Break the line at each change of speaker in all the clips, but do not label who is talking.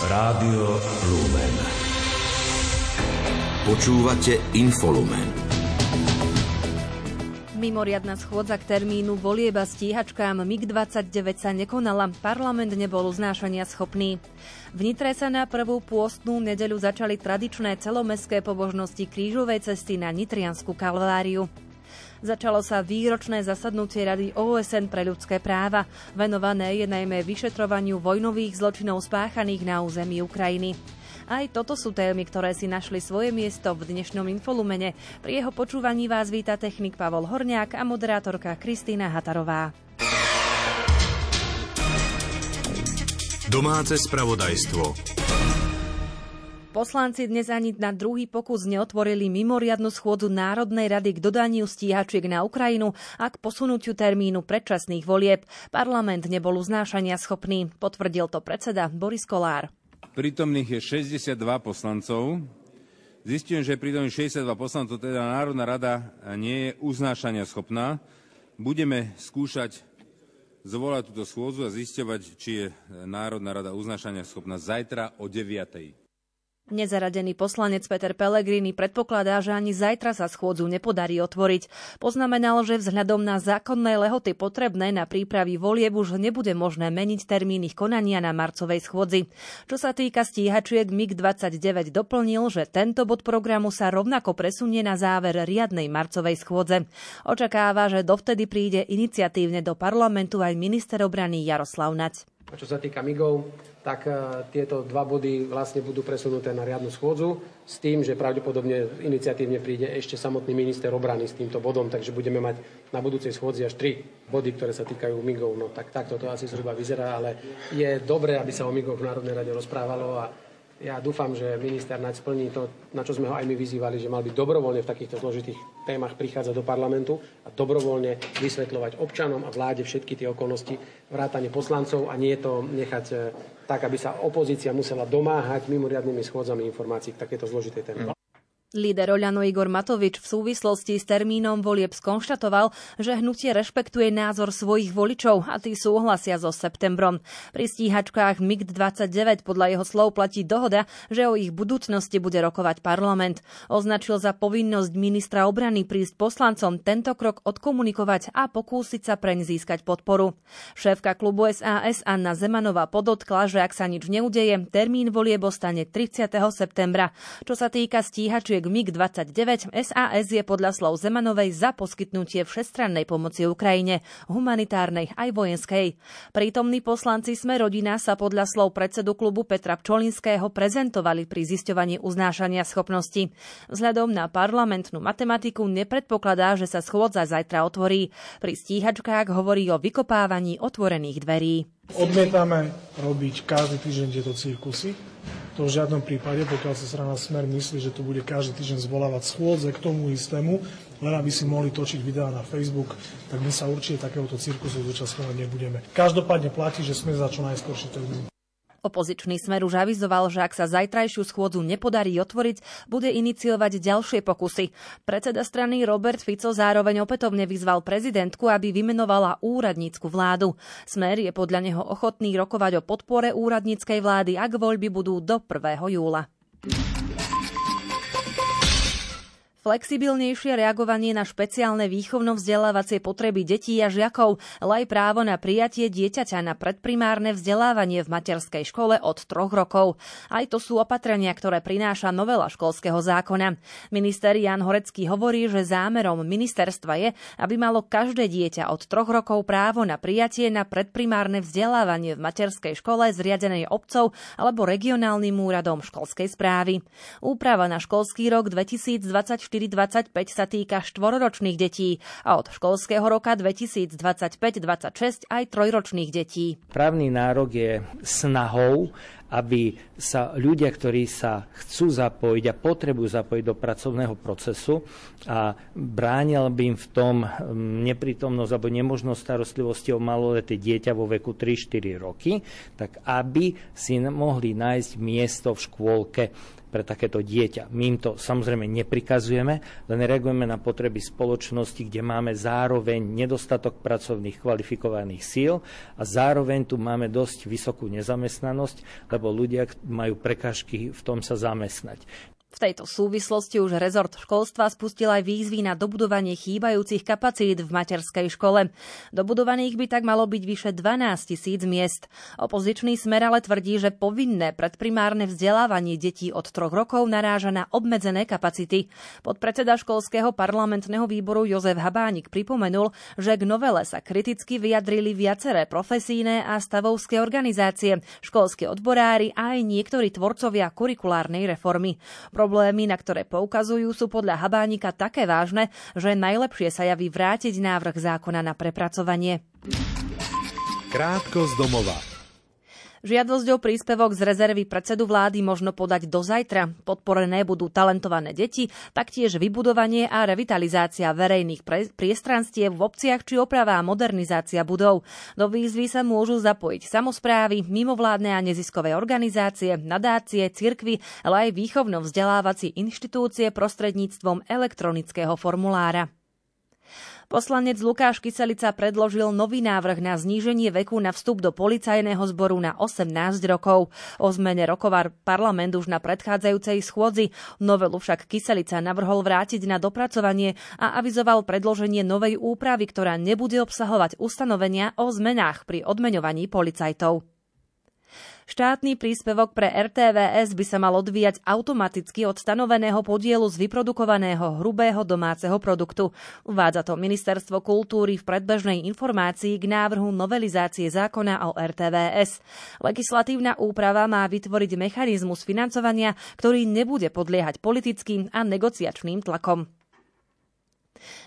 Rádio Lumen. Počúvate Infolumen.
Mimoriadna schôdza k termínu volieba stíhačkám MiG-29 sa nekonala, parlament nebol uznášania schopný. V Nitre sa na prvú pôstnú nedeľu začali tradičné celomestské pobožnosti krížovej cesty na Nitriansku kalváriu. Začalo sa výročné zasadnutie Rady OSN pre ľudské práva. Venované je najmä vyšetrovaniu vojnových zločinov spáchaných na území Ukrajiny. Aj toto sú témy, ktoré si našli svoje miesto v dnešnom infolumene. Pri jeho počúvaní vás víta technik Pavol Horniak a moderátorka Kristýna Hatarová.
Domáce spravodajstvo.
Poslanci dnes ani na druhý pokus neotvorili mimoriadnu schôdzu Národnej rady k dodaniu stíhačiek na Ukrajinu a k posunutiu termínu predčasných volieb. Parlament nebol uznášania schopný, potvrdil to predseda Boris Kolár.
Prítomných je 62 poslancov. Zistím, že prítomných 62 poslancov, teda Národná rada nie je uznášania schopná. Budeme skúšať zvolať túto schôdzu a zisťovať, či je Národná rada uznášania schopná zajtra o 9.
Nezaradený poslanec Peter Pellegrini predpokladá, že ani zajtra sa schôdzu nepodarí otvoriť. Poznamenal, že vzhľadom na zákonné lehoty potrebné na prípravy volieb už nebude možné meniť termín ich konania na marcovej schôdzi. Čo sa týka stíhačiek MiG-29 doplnil, že tento bod programu sa rovnako presunie na záver riadnej marcovej schôdze. Očakáva, že dovtedy príde iniciatívne do parlamentu aj minister obrany Jaroslav Nať.
A čo sa týka MIGov, tak e, tieto dva body vlastne budú presunuté na riadnu schôdzu s tým, že pravdepodobne iniciatívne príde ešte samotný minister obrany s týmto bodom, takže budeme mať na budúcej schôdzi až tri body, ktoré sa týkajú MIGov. No tak takto to asi zhruba vyzerá, ale je dobré, aby sa o MIGoch v Národnej rade rozprávalo a ja dúfam, že minister Naď splní to, na čo sme ho aj my vyzývali, že mal byť dobrovoľne v takýchto zložitých témach prichádzať do parlamentu a dobrovoľne vysvetľovať občanom a vláde všetky tie okolnosti vrátane poslancov a nie to nechať e, tak, aby sa opozícia musela domáhať mimoriadnými schôdzami informácií k takéto zložitej téme.
Líder Oľano Igor Matovič v súvislosti s termínom volieb skonštatoval, že hnutie rešpektuje názor svojich voličov a tí súhlasia so septembrom. Pri stíhačkách MiG-29 podľa jeho slov platí dohoda, že o ich budúcnosti bude rokovať parlament. Označil za povinnosť ministra obrany prísť poslancom tento krok odkomunikovať a pokúsiť sa preň získať podporu. Šéfka klubu SAS Anna Zemanová podotkla, že ak sa nič neudeje, termín volieb ostane 30. septembra. Čo sa týka stíhačiek jednotiek MiG-29 SAS je podľa slov Zemanovej za poskytnutie všestrannej pomoci Ukrajine, humanitárnej aj vojenskej. Prítomní poslanci Sme rodina sa podľa slov predsedu klubu Petra Pčolinského prezentovali pri zisťovaní uznášania schopnosti. Vzhľadom na parlamentnú matematiku nepredpokladá, že sa schôdza zajtra otvorí. Pri stíhačkách hovorí o vykopávaní otvorených dverí.
Odmietame robiť každý týždeň tieto cirkusy. To v žiadnom prípade, pokiaľ sa strana Smer myslí, že tu bude každý týždeň zvolávať schôdze k tomu istému, len aby si mohli točiť videá na Facebook, tak my sa určite takéhoto cirkusu zúčastňovať nebudeme. Každopádne platí, že sme za čo najskorší termín.
Opozičný smer už avizoval, že ak sa zajtrajšiu schôdzu nepodarí otvoriť, bude iniciovať ďalšie pokusy. Predseda strany Robert Fico zároveň opätovne vyzval prezidentku, aby vymenovala úradnícku vládu. Smer je podľa neho ochotný rokovať o podpore úradníckej vlády, ak voľby budú do 1. júla. Flexibilnejšie reagovanie na špeciálne výchovno-vzdelávacie potreby detí a žiakov, ale aj právo na prijatie dieťaťa na predprimárne vzdelávanie v materskej škole od troch rokov. Aj to sú opatrenia, ktoré prináša novela školského zákona. Minister Jan Horecký hovorí, že zámerom ministerstva je, aby malo každé dieťa od troch rokov právo na prijatie na predprimárne vzdelávanie v materskej škole zriadenej obcov alebo regionálnym úradom školskej správy. Úprava na školský rok 2024 2025 sa týka štvoročných detí a od školského roka 2025-26 aj trojročných detí.
Právny nárok je snahou aby sa ľudia, ktorí sa chcú zapojiť a potrebujú zapojiť do pracovného procesu a bránil by im v tom mm, neprítomnosť alebo nemožnosť starostlivosti o maloleté dieťa vo veku 3-4 roky, tak aby si mohli nájsť miesto v škôlke pre takéto dieťa. My im to samozrejme neprikazujeme, len reagujeme na potreby spoločnosti, kde máme zároveň nedostatok pracovných kvalifikovaných síl a zároveň tu máme dosť vysokú nezamestnanosť, lebo ľudia majú prekažky v tom sa zamestnať.
V tejto súvislosti už rezort školstva spustil aj výzvy na dobudovanie chýbajúcich kapacít v materskej škole. Dobudovaných by tak malo byť vyše 12 tisíc miest. Opozičný smer ale tvrdí, že povinné predprimárne vzdelávanie detí od troch rokov naráža na obmedzené kapacity. Podpredseda školského parlamentného výboru Jozef Habánik pripomenul, že k novele sa kriticky vyjadrili viaceré profesíne a stavovské organizácie, školské odborári a aj niektorí tvorcovia kurikulárnej reformy. Problémy, na ktoré poukazujú, sú podľa Habánika také vážne, že najlepšie sa javí vrátiť návrh zákona na prepracovanie.
Krátko z domova.
Žiadosť o príspevok z rezervy predsedu vlády možno podať do zajtra. Podporené budú talentované deti, taktiež vybudovanie a revitalizácia verejných priestranstiev v obciach či oprava a modernizácia budov. Do výzvy sa môžu zapojiť samozprávy, mimovládne a neziskové organizácie, nadácie, cirkvy, ale aj výchovno-vzdelávacie inštitúcie prostredníctvom elektronického formulára. Poslanec Lukáš Kyselica predložil nový návrh na zníženie veku na vstup do policajného zboru na 18 rokov. O zmene rokovar parlament už na predchádzajúcej schôdzi. Novelu však Kyselica navrhol vrátiť na dopracovanie a avizoval predloženie novej úpravy, ktorá nebude obsahovať ustanovenia o zmenách pri odmeňovaní policajtov. Štátny príspevok pre RTVS by sa mal odvíjať automaticky od stanoveného podielu z vyprodukovaného hrubého domáceho produktu. Uvádza to Ministerstvo kultúry v predbežnej informácii k návrhu novelizácie zákona o RTVS. Legislatívna úprava má vytvoriť mechanizmus financovania, ktorý nebude podliehať politickým a negociačným tlakom.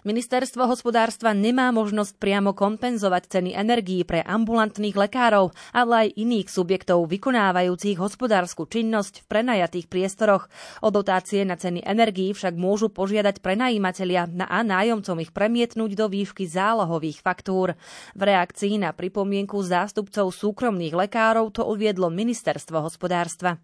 Ministerstvo hospodárstva nemá možnosť priamo kompenzovať ceny energií pre ambulantných lekárov, ale aj iných subjektov vykonávajúcich hospodárskú činnosť v prenajatých priestoroch. O dotácie na ceny energií však môžu požiadať prenajímatelia a nájomcom ich premietnúť do výšky zálohových faktúr. V reakcii na pripomienku zástupcov súkromných lekárov to uviedlo Ministerstvo hospodárstva.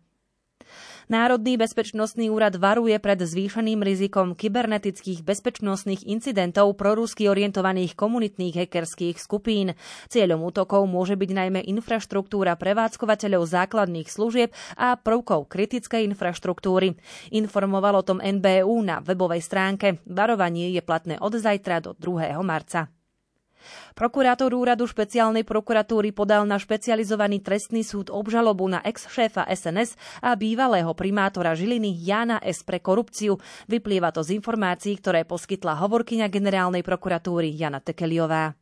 Národný bezpečnostný úrad varuje pred zvýšeným rizikom kybernetických bezpečnostných incidentov prorusky orientovaných komunitných hackerských skupín. Cieľom útokov môže byť najmä infraštruktúra prevádzkovateľov základných služieb a prvkov kritickej infraštruktúry. Informoval o tom NBU na webovej stránke. Varovanie je platné od zajtra do 2. marca. Prokurátor úradu špeciálnej prokuratúry podal na špecializovaný trestný súd obžalobu na ex-šéfa SNS a bývalého primátora Žiliny Jana S. pre korupciu. Vyplýva to z informácií, ktoré poskytla hovorkyňa generálnej prokuratúry Jana Tekeliová.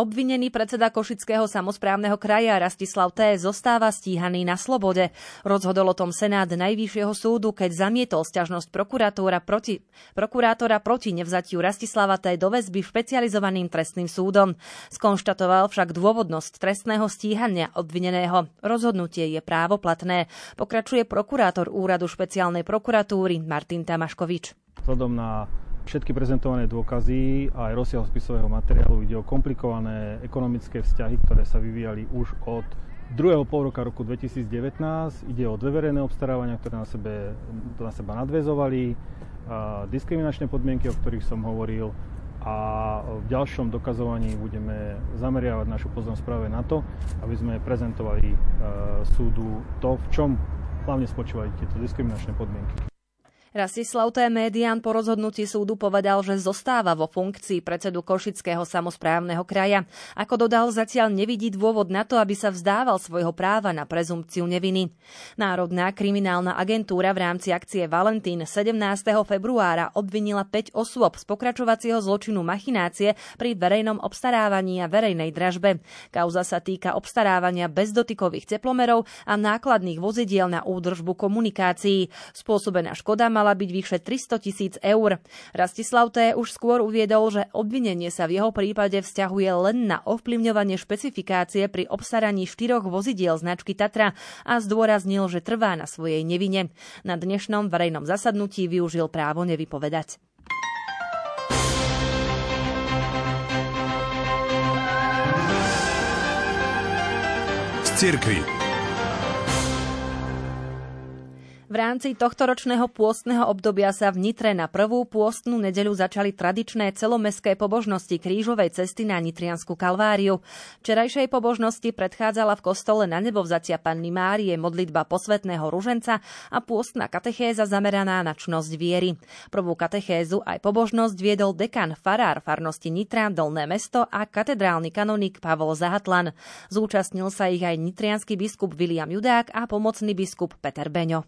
Obvinený predseda Košického samozprávneho kraja Rastislav T. zostáva stíhaný na slobode. Rozhodol o tom Senát Najvyššieho súdu, keď zamietol sťažnosť prokurátora proti, prokurátora proti nevzatiu Rastislava T. do väzby špecializovaným trestným súdom. Skonštatoval však dôvodnosť trestného stíhania obvineného. Rozhodnutie je právoplatné. Pokračuje prokurátor úradu špeciálnej prokuratúry Martin Tamaškovič.
Vzhľadom na všetky prezentované dôkazy a aj rozsiaľ spisového materiálu ide o komplikované ekonomické vzťahy, ktoré sa vyvíjali už od druhého pol roka roku 2019. Ide o dve verejné obstarávania, ktoré na, sebe, na seba nadvezovali, diskriminačné podmienky, o ktorých som hovoril a v ďalšom dokazovaní budeme zameriavať našu pozornosť práve na to, aby sme prezentovali súdu to, v čom hlavne spočívajú tieto diskriminačné podmienky.
Rastislav T. Médian po rozhodnutí súdu povedal, že zostáva vo funkcii predsedu Košického samozprávneho kraja. Ako dodal, zatiaľ nevidí dôvod na to, aby sa vzdával svojho práva na prezumpciu neviny. Národná kriminálna agentúra v rámci akcie Valentín 17. februára obvinila 5 osôb z pokračovacieho zločinu machinácie pri verejnom obstarávaní a verejnej dražbe. Kauza sa týka obstarávania bezdotykových teplomerov a nákladných vozidiel na údržbu komunikácií. Spôsobená škoda mala byť vyše 300 tisíc eur. Rastislav T. už skôr uviedol, že obvinenie sa v jeho prípade vzťahuje len na ovplyvňovanie špecifikácie pri obsaraní štyroch vozidiel značky Tatra a zdôraznil, že trvá na svojej nevine. Na dnešnom verejnom zasadnutí využil právo nevypovedať.
Z
V rámci tohtoročného pôstneho obdobia sa v Nitre na prvú pôstnu nedeľu začali tradičné celomestské pobožnosti krížovej cesty na Nitriansku kalváriu. Včerajšej pobožnosti predchádzala v kostole na nebovzatia Panny Márie modlitba posvetného ruženca a pôstna katechéza zameraná na čnosť viery. Prvú katechézu aj pobožnosť viedol dekan farár farnosti Nitra, Dolné mesto a katedrálny kanonik Pavol Zahatlan. Zúčastnil sa ich aj nitrianský biskup William Judák a pomocný biskup Peter Beňo.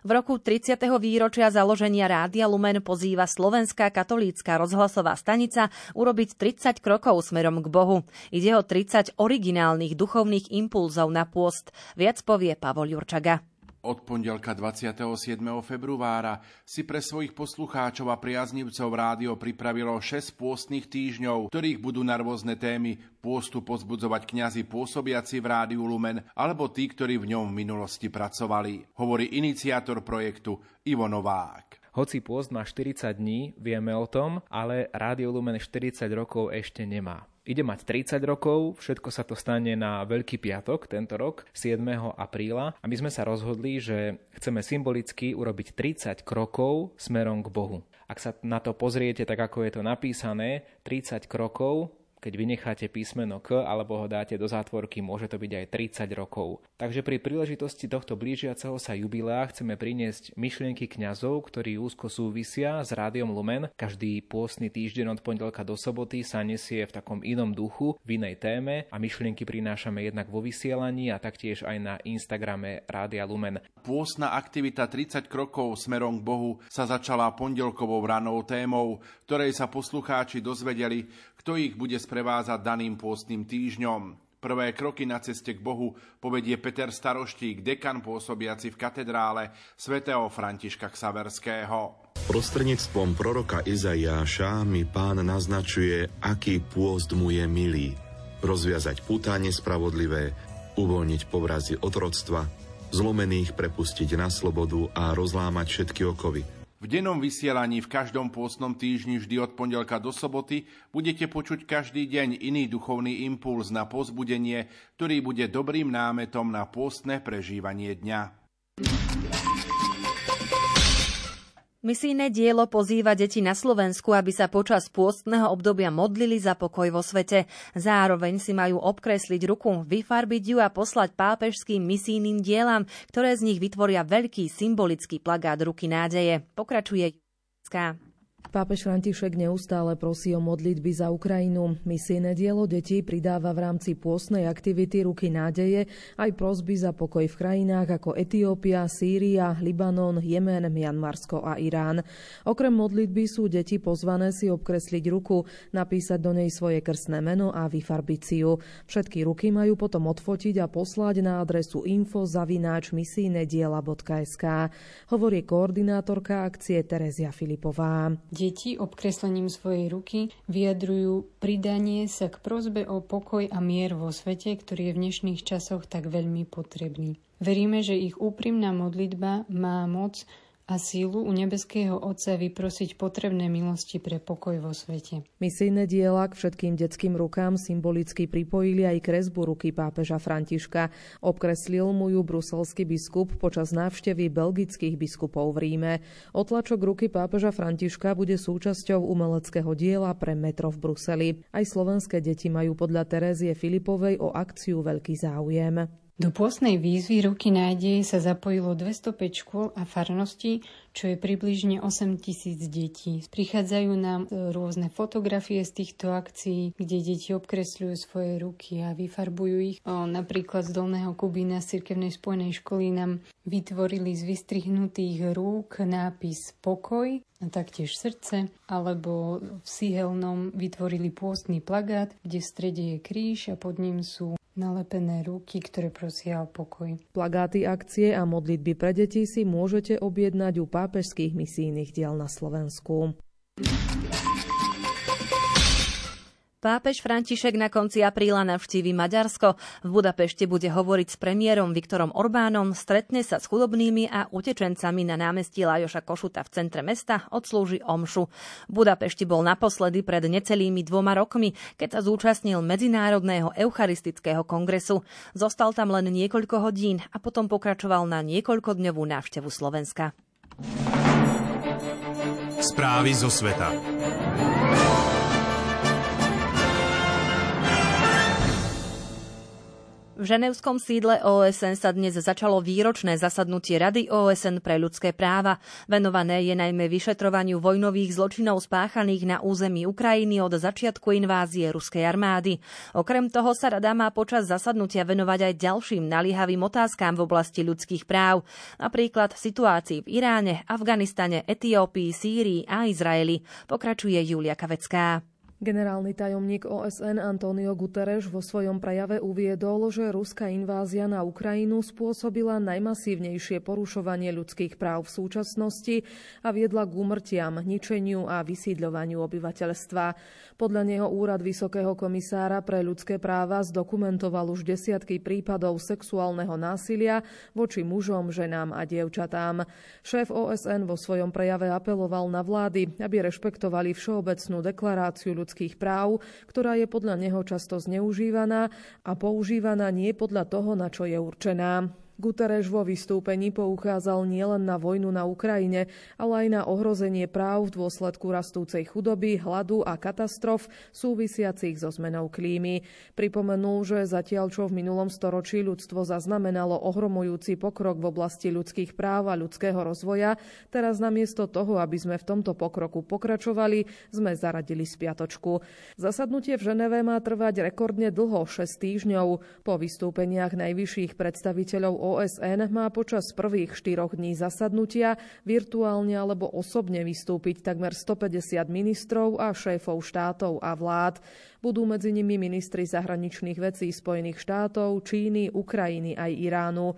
V roku 30. výročia založenia Rádia Lumen pozýva Slovenská katolícka rozhlasová stanica urobiť 30 krokov smerom k Bohu. Ide o 30 originálnych duchovných impulzov na pôst. Viac povie Pavol Jurčaga.
Od pondelka 27. februára si pre svojich poslucháčov a priaznivcov rádio pripravilo 6 pôstnych týždňov, ktorých budú na rôzne témy pôstu pozbudzovať kňazi pôsobiaci v rádiu Lumen alebo tí, ktorí v ňom v minulosti pracovali, hovorí iniciátor projektu Ivo Novák.
Hoci pôst má 40 dní, vieme o tom, ale Rádio Lumen 40 rokov ešte nemá. Ide mať 30 rokov, všetko sa to stane na Veľký piatok tento rok, 7. apríla a my sme sa rozhodli, že chceme symbolicky urobiť 30 krokov smerom k Bohu. Ak sa na to pozriete tak, ako je to napísané, 30 krokov keď vynecháte písmeno K alebo ho dáte do zátvorky, môže to byť aj 30 rokov. Takže pri príležitosti tohto blížiaceho sa jubilea chceme priniesť myšlienky kňazov, ktorí úzko súvisia s Rádiom Lumen. Každý pôstny týždeň od pondelka do soboty sa nesie v takom inom duchu, v inej téme a myšlienky prinášame jednak vo vysielaní a taktiež aj na Instagrame Rádia Lumen.
Pôstna aktivita 30 krokov smerom k Bohu sa začala pondelkovou ranou témou, ktorej sa poslucháči dozvedeli, kto ich bude sprevázať daným pôstnym týždňom. Prvé kroky na ceste k Bohu povedie Peter Staroštík, dekan pôsobiaci v katedrále svätého Františka Ksaverského.
Prostredníctvom proroka Izaiáša mi pán naznačuje, aký pôst mu je milý. Rozviazať púta nespravodlivé, uvoľniť povrazy otroctva, zlomených prepustiť na slobodu a rozlámať všetky okovy –
v dennom vysielaní v každom pôstnom týždni vždy od pondelka do soboty budete počuť každý deň iný duchovný impuls na pozbudenie, ktorý bude dobrým námetom na pôstne prežívanie dňa.
Misijné dielo pozýva deti na Slovensku, aby sa počas pôstneho obdobia modlili za pokoj vo svete. Zároveň si majú obkresliť ruku, vyfarbiť ju a poslať pápežským misijným dielam, ktoré z nich vytvoria veľký symbolický plagát ruky nádeje. Pokračuje Julická.
Pápež František neustále prosí o modlitby za Ukrajinu. Misijné dielo detí pridáva v rámci pôstnej aktivity Ruky nádeje aj prosby za pokoj v krajinách ako Etiópia, Sýria, Libanon, Jemen, Mianmarsko a Irán. Okrem modlitby sú deti pozvané si obkresliť ruku, napísať do nej svoje krstné meno a vyfarbiť si ju. Všetky ruky majú potom odfotiť a poslať na adresu info.zavináč misijnediela.sk. Hovorí koordinátorka akcie Terezia Filipová.
Deti obkreslením svojej ruky vyjadrujú pridanie sa k prozbe o pokoj a mier vo svete, ktorý je v dnešných časoch tak veľmi potrebný. Veríme, že ich úprimná modlitba má moc a sílu u nebeského Otca vyprosiť potrebné milosti pre pokoj vo svete.
Misijné diela k všetkým detským rukám symbolicky pripojili aj kresbu ruky pápeža Františka. Obkreslil mu ju bruselský biskup počas návštevy belgických biskupov v Ríme. Otlačok ruky pápeža Františka bude súčasťou umeleckého diela pre metro v Bruseli. Aj slovenské deti majú podľa Terézie Filipovej o akciu veľký záujem.
Do pôstnej výzvy Ruky nádeje sa zapojilo 205 škôl a farností, čo je približne 8 tisíc detí. Prichádzajú nám e, rôzne fotografie z týchto akcií, kde deti obkresľujú svoje ruky a vyfarbujú ich. O, napríklad z Dolného Kubína z Cirkevnej spojenej školy nám vytvorili z vystrihnutých rúk nápis Pokoj a taktiež srdce, alebo v Sihelnom vytvorili pôstny plagát, kde v strede je kríž a pod ním sú nalepené ruky, ktoré prosia o pokoj.
Plagáty akcie a modlitby pre deti si môžete objednať u pápežských misijných diel na Slovensku.
Pápež František na konci apríla navštívi Maďarsko. V Budapešti bude hovoriť s premiérom Viktorom Orbánom, stretne sa s chudobnými a utečencami na námestí Lajoša Košuta v centre mesta, odslúži omšu. V Budapešti bol naposledy pred necelými dvoma rokmi, keď sa zúčastnil Medzinárodného eucharistického kongresu. Zostal tam len niekoľko hodín a potom pokračoval na niekoľkodňovú návštevu Slovenska.
Správy zo sveta.
V ženevskom sídle OSN sa dnes začalo výročné zasadnutie Rady OSN pre ľudské práva. Venované je najmä vyšetrovaniu vojnových zločinov spáchaných na území Ukrajiny od začiatku invázie ruskej armády. Okrem toho sa rada má počas zasadnutia venovať aj ďalším naliehavým otázkám v oblasti ľudských práv, napríklad situácii v Iráne, Afganistane, Etiópii, Sýrii a Izraeli. Pokračuje Julia Kavecká.
Generálny tajomník OSN Antonio Guterres vo svojom prejave uviedol, že ruská invázia na Ukrajinu spôsobila najmasívnejšie porušovanie ľudských práv v súčasnosti a viedla k úmrtiam, ničeniu a vysídľovaniu obyvateľstva. Podľa neho úrad Vysokého komisára pre ľudské práva zdokumentoval už desiatky prípadov sexuálneho násilia voči mužom, ženám a dievčatám. Šéf OSN vo svojom prejave apeloval na vlády, aby rešpektovali Všeobecnú deklaráciu ľudských ľudských práv, ktorá je podľa neho často zneužívaná a používaná nie podľa toho, na čo je určená. Guterres vo vystúpení poukázal nielen na vojnu na Ukrajine, ale aj na ohrozenie práv v dôsledku rastúcej chudoby, hladu a katastrof súvisiacich so zmenou klímy. Pripomenul, že zatiaľ čo v minulom storočí ľudstvo zaznamenalo ohromujúci pokrok v oblasti ľudských práv a ľudského rozvoja, teraz namiesto toho, aby sme v tomto pokroku pokračovali, sme zaradili spiatočku. Zasadnutie v Ženeve má trvať rekordne dlho, 6 týždňov. Po vystúpeniach najvyšších predstaviteľov OSN má počas prvých štyroch dní zasadnutia virtuálne alebo osobne vystúpiť takmer 150 ministrov a šéfov štátov a vlád. Budú medzi nimi ministri zahraničných vecí Spojených štátov, Číny, Ukrajiny aj Iránu.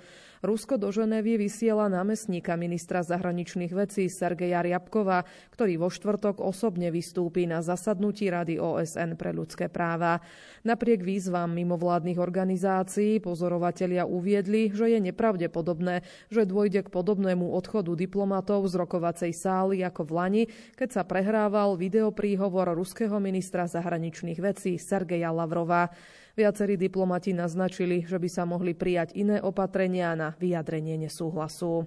Rusko do Ženevy vysiela námestníka ministra zahraničných vecí Sergeja Riabkova, ktorý vo štvrtok osobne vystúpi na zasadnutí Rady OSN pre ľudské práva. Napriek výzvam mimovládnych organizácií pozorovatelia uviedli, že je nepravdepodobné, že dôjde k podobnému odchodu diplomatov z rokovacej sály ako v Lani, keď sa prehrával videopríhovor ruského ministra zahraničných vecí Sergeja Lavrova. Viacerí diplomati naznačili, že by sa mohli prijať iné opatrenia na vyjadrenie nesúhlasu.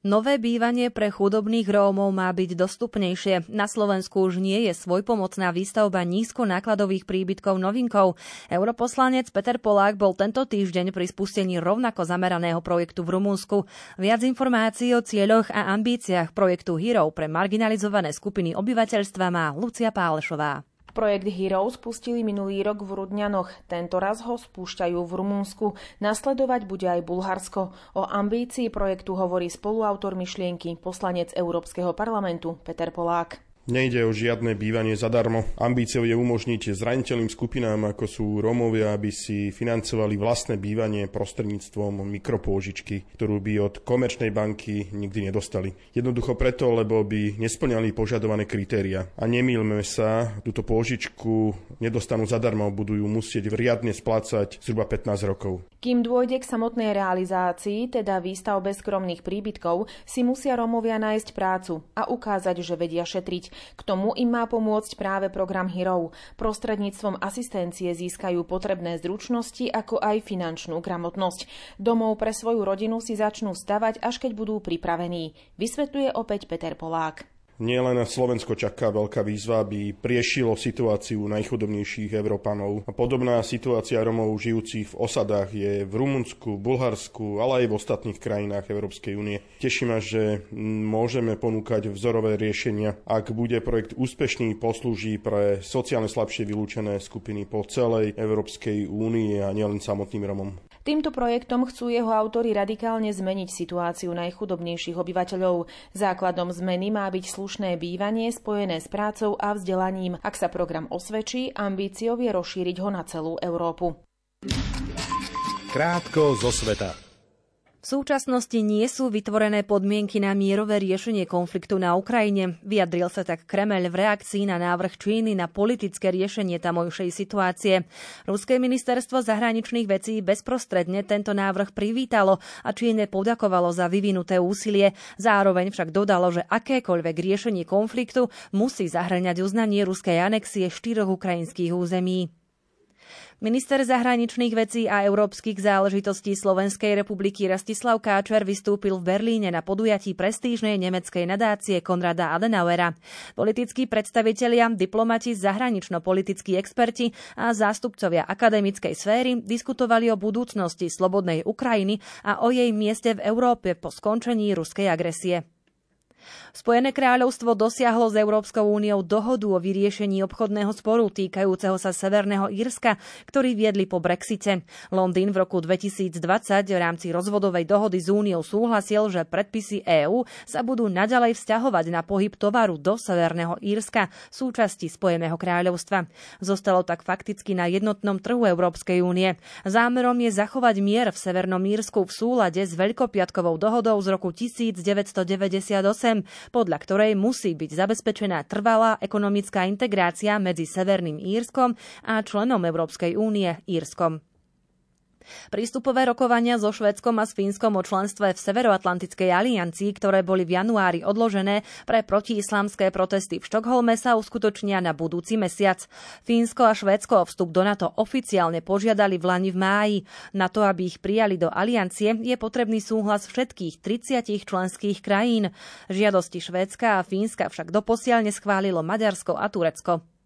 Nové bývanie pre chudobných Rómov má byť dostupnejšie. Na Slovensku už nie je svojpomocná výstavba nízko nákladových príbytkov novinkou. Europoslanec Peter Polák bol tento týždeň pri spustení rovnako zameraného projektu v Rumunsku. Viac informácií o cieľoch a ambíciách projektu Hero pre marginalizované skupiny obyvateľstva má Lucia Pálešová.
Projekt Hero spustili minulý rok v Rudňanoch, tento raz ho spúšťajú v Rumunsku. Nasledovať bude aj Bulharsko. O ambícii projektu hovorí spoluautor myšlienky, poslanec Európskeho parlamentu Peter Polák.
Nejde o žiadne bývanie zadarmo. Ambíciou je umožniť zraniteľným skupinám, ako sú Rómovia, aby si financovali vlastné bývanie prostredníctvom mikropôžičky, ktorú by od komerčnej banky nikdy nedostali. Jednoducho preto, lebo by nesplňali požadované kritéria. A nemýlme sa, túto pôžičku nedostanú zadarmo, budú ju musieť riadne splácať zhruba 15 rokov.
Kým dôjde k samotnej realizácii, teda výstavbe skromných príbytkov, si musia Rómovia nájsť prácu a ukázať, že vedia šetriť. K tomu im má pomôcť práve program Hero. Prostredníctvom asistencie získajú potrebné zručnosti ako aj finančnú gramotnosť. Domov pre svoju rodinu si začnú stavať, až keď budú pripravení. Vysvetľuje opäť Peter Polák.
Nielen Slovensko čaká veľká výzva, aby priešilo situáciu najchudobnejších Európanov. Podobná situácia Romov žijúcich v osadách je v Rumunsku, Bulharsku, ale aj v ostatných krajinách Európskej únie. Teší ma, že môžeme ponúkať vzorové riešenia. Ak bude projekt úspešný, poslúži pre sociálne slabšie vylúčené skupiny po celej Európskej únii a nielen samotným Romom.
Týmto projektom chcú jeho autory radikálne zmeniť situáciu najchudobnejších obyvateľov. Základom zmeny má byť slušné bývanie spojené s prácou a vzdelaním. Ak sa program osvedčí, ambíciou je rozšíriť ho na celú Európu.
Krátko zo sveta.
V súčasnosti nie sú vytvorené podmienky na mierové riešenie konfliktu na Ukrajine. Vyjadril sa tak Kremel v reakcii na návrh Číny na politické riešenie tamojšej situácie. Ruské ministerstvo zahraničných vecí bezprostredne tento návrh privítalo a Číne podakovalo za vyvinuté úsilie. Zároveň však dodalo, že akékoľvek riešenie konfliktu musí zahrňať uznanie ruskej anexie štyroch ukrajinských území. Minister zahraničných vecí a európskych záležitostí Slovenskej republiky Rastislav Káčer vystúpil v Berlíne na podujatí prestížnej nemeckej nadácie Konrada Adenauera. Politickí predstavitelia, diplomati, zahranično-politickí experti a zástupcovia akademickej sféry diskutovali o budúcnosti slobodnej Ukrajiny a o jej mieste v Európe po skončení ruskej agresie. Spojené kráľovstvo dosiahlo s Európskou úniou dohodu o vyriešení obchodného sporu týkajúceho sa Severného Írska, ktorý viedli po Brexite. Londýn v roku 2020 v rámci rozvodovej dohody s úniou súhlasil, že predpisy EÚ sa budú naďalej vzťahovať na pohyb tovaru do Severného Írska, súčasti Spojeného kráľovstva. Zostalo tak fakticky na jednotnom trhu Európskej únie. Zámerom je zachovať mier v Severnom Írsku v súlade s Veľkopiatkovou dohodou z roku 1998, podľa ktorej musí byť zabezpečená trvalá ekonomická integrácia medzi Severným Írskom a členom Európskej únie Írskom. Prístupové rokovania so Švedskom a s Fínskom o členstve v Severoatlantickej aliancii, ktoré boli v januári odložené pre protiislamské protesty v Štokholme, sa uskutočnia na budúci mesiac. Fínsko a Švédsko o vstup do NATO oficiálne požiadali v Lani v máji. Na to, aby ich prijali do aliancie, je potrebný súhlas všetkých 30 členských krajín. Žiadosti Švédska a Fínska však doposiaľ neschválilo Maďarsko a Turecko.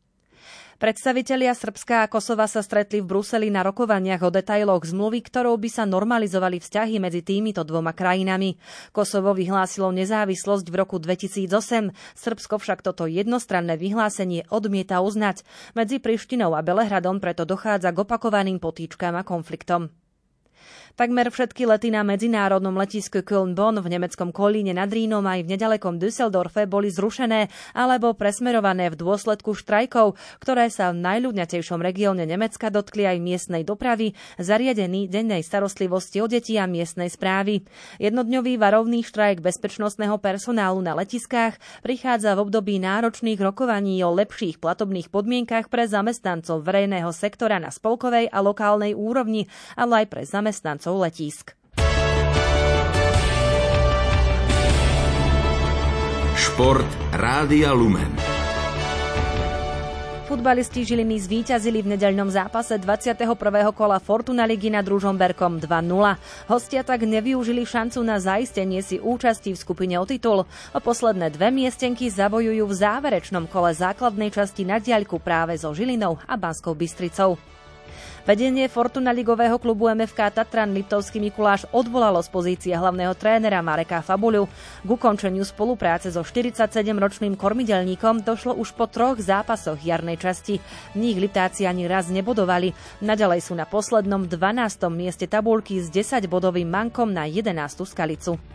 Predstavitelia Srbska a Kosova sa stretli v Bruseli na rokovaniach o detailoch zmluvy, ktorou by sa normalizovali vzťahy medzi týmito dvoma krajinami. Kosovo vyhlásilo nezávislosť v roku 2008, Srbsko však toto jednostranné vyhlásenie odmieta uznať. Medzi Prištinou a Belehradom preto dochádza k opakovaným potýčkám a konfliktom. Takmer všetky lety na medzinárodnom letisku Köln-Bonn v nemeckom Kolíne nad Rínom aj v nedalekom Düsseldorfe boli zrušené alebo presmerované v dôsledku štrajkov, ktoré sa v najľudňatejšom regióne Nemecka dotkli aj miestnej dopravy, zariadení dennej starostlivosti o deti a miestnej správy. Jednodňový varovný štrajk bezpečnostného personálu na letiskách prichádza v období náročných rokovaní o lepších platobných podmienkach pre zamestnancov verejného sektora na spolkovej a lokálnej úrovni, ale aj pre zamestnancov zamestnancov letísk.
Šport Rádia Lumen.
Futbalisti Žiliny zvíťazili v nedeľnom zápase 21. kola Fortuna Ligy nad Ružomberkom 2-0. Hostia tak nevyužili šancu na zaistenie si účasti v skupine o titul. O posledné dve miestenky zabojujú v záverečnom kole základnej časti na diaľku práve so Žilinou a Banskou Bystricou. Vedenie Fortuna ligového klubu MFK Tatran Liptovský Mikuláš odvolalo z pozície hlavného trénera Mareka Fabuľu. K ukončeniu spolupráce so 47-ročným kormidelníkom došlo už po troch zápasoch jarnej časti. V nich Liptáci ani raz nebodovali. Naďalej sú na poslednom 12. mieste tabulky s 10-bodovým mankom na 11. skalicu.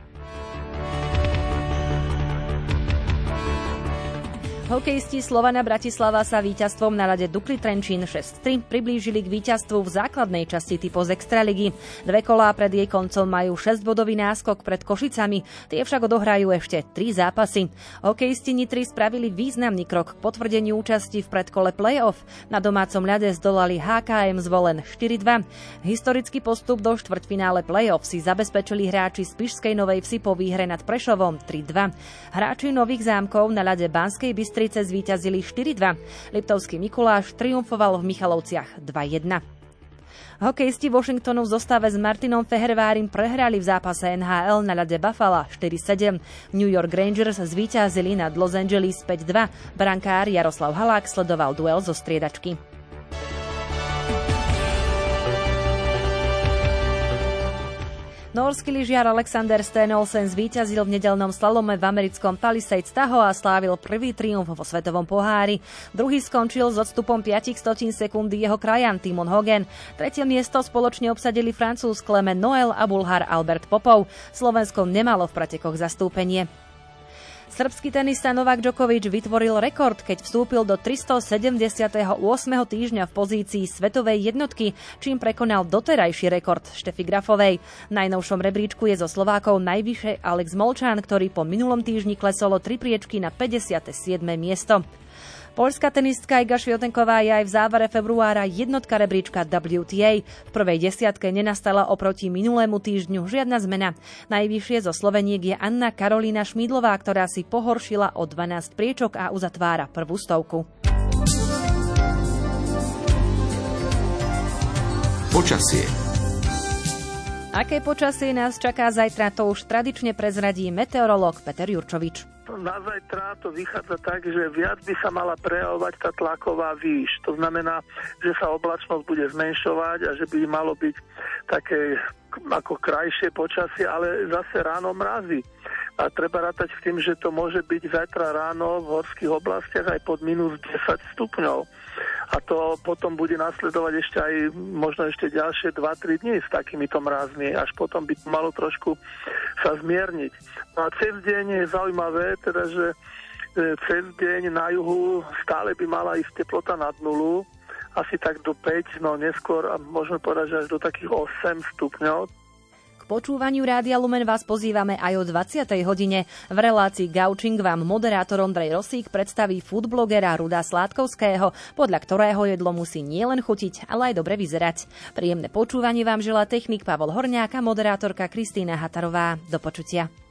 Hokejisti Slovana Bratislava sa víťazstvom na rade Dukli Trenčín 6-3 priblížili k víťazstvu v základnej časti typu z Extraligy. Dve kolá pred jej koncom majú 6-bodový náskok pred Košicami, tie však odohrajú ešte 3 zápasy. Hokejisti Nitry spravili významný krok k potvrdeniu účasti v predkole play-off. Na domácom ľade zdolali HKM zvolen 4-2. Historický postup do štvrťfinále play-off si zabezpečili hráči z Pišskej Novej Vsi po výhre nad Prešovom 3-2. Hráči Nových zámkov na ľade Banskej Bystry Bystrice zvíťazili 4-2. Liptovský Mikuláš triumfoval v Michalovciach 2-1. Hokejisti Washingtonu v zostave s Martinom Fehervárim prehrali v zápase NHL na ľade Buffalo 4-7. New York Rangers zvíťazili nad Los Angeles 5-2. Brankár Jaroslav Halák sledoval duel zo striedačky. Norský lyžiar Alexander Stenolsen zvíťazil v nedelnom slalome v americkom Palisades Tahoe a slávil prvý triumf vo svetovom pohári. Druhý skončil s odstupom 5 stotín sekundy jeho krajan Timon Hogan. Tretie miesto spoločne obsadili francúz Clement Noel a bulhár Albert Popov. Slovensko nemalo v pretekoch zastúpenie. Srbský tenista Novak Djokovic vytvoril rekord, keď vstúpil do 378. týždňa v pozícii svetovej jednotky, čím prekonal doterajší rekord Štefy Grafovej. V najnovšom rebríčku je zo Slovákov najvyššie Alex Molčán, ktorý po minulom týždni klesolo tri priečky na 57. miesto. Polská tenistka Iga Šviotenková je aj v závere februára jednotka rebríčka WTA. V prvej desiatke nenastala oproti minulému týždňu žiadna zmena. Najvyššie zo Sloveniek je Anna Karolína Šmídlová, ktorá si pohoršila o 12 priečok a uzatvára prvú stovku.
Počasie
Aké počasie nás čaká zajtra, to už tradične prezradí meteorológ Peter Jurčovič
na zajtra to vychádza tak, že viac by sa mala prejavovať tá tlaková výš. To znamená, že sa oblačnosť bude zmenšovať a že by malo byť také ako krajšie počasie, ale zase ráno mrazí. A treba rátať s tým, že to môže byť zajtra ráno v horských oblastiach aj pod minus 10 stupňov a to potom bude nasledovať ešte aj možno ešte ďalšie 2-3 dní s takýmito mrazmi, až potom by malo trošku sa zmierniť. No a cez deň je zaujímavé, teda, že e, cez deň na juhu stále by mala ísť teplota nad nulu, asi tak do 5, no neskôr a môžeme povedať, že až do takých 8 stupňov
počúvaniu Rádia Lumen vás pozývame aj o 20. hodine. V relácii Gaučing vám moderátor Ondrej Rosík predstaví foodblogera Ruda Sládkovského, podľa ktorého jedlo musí nielen chutiť, ale aj dobre vyzerať. Príjemné počúvanie vám želá technik Pavol Horňák a moderátorka Kristýna Hatarová. Do počutia.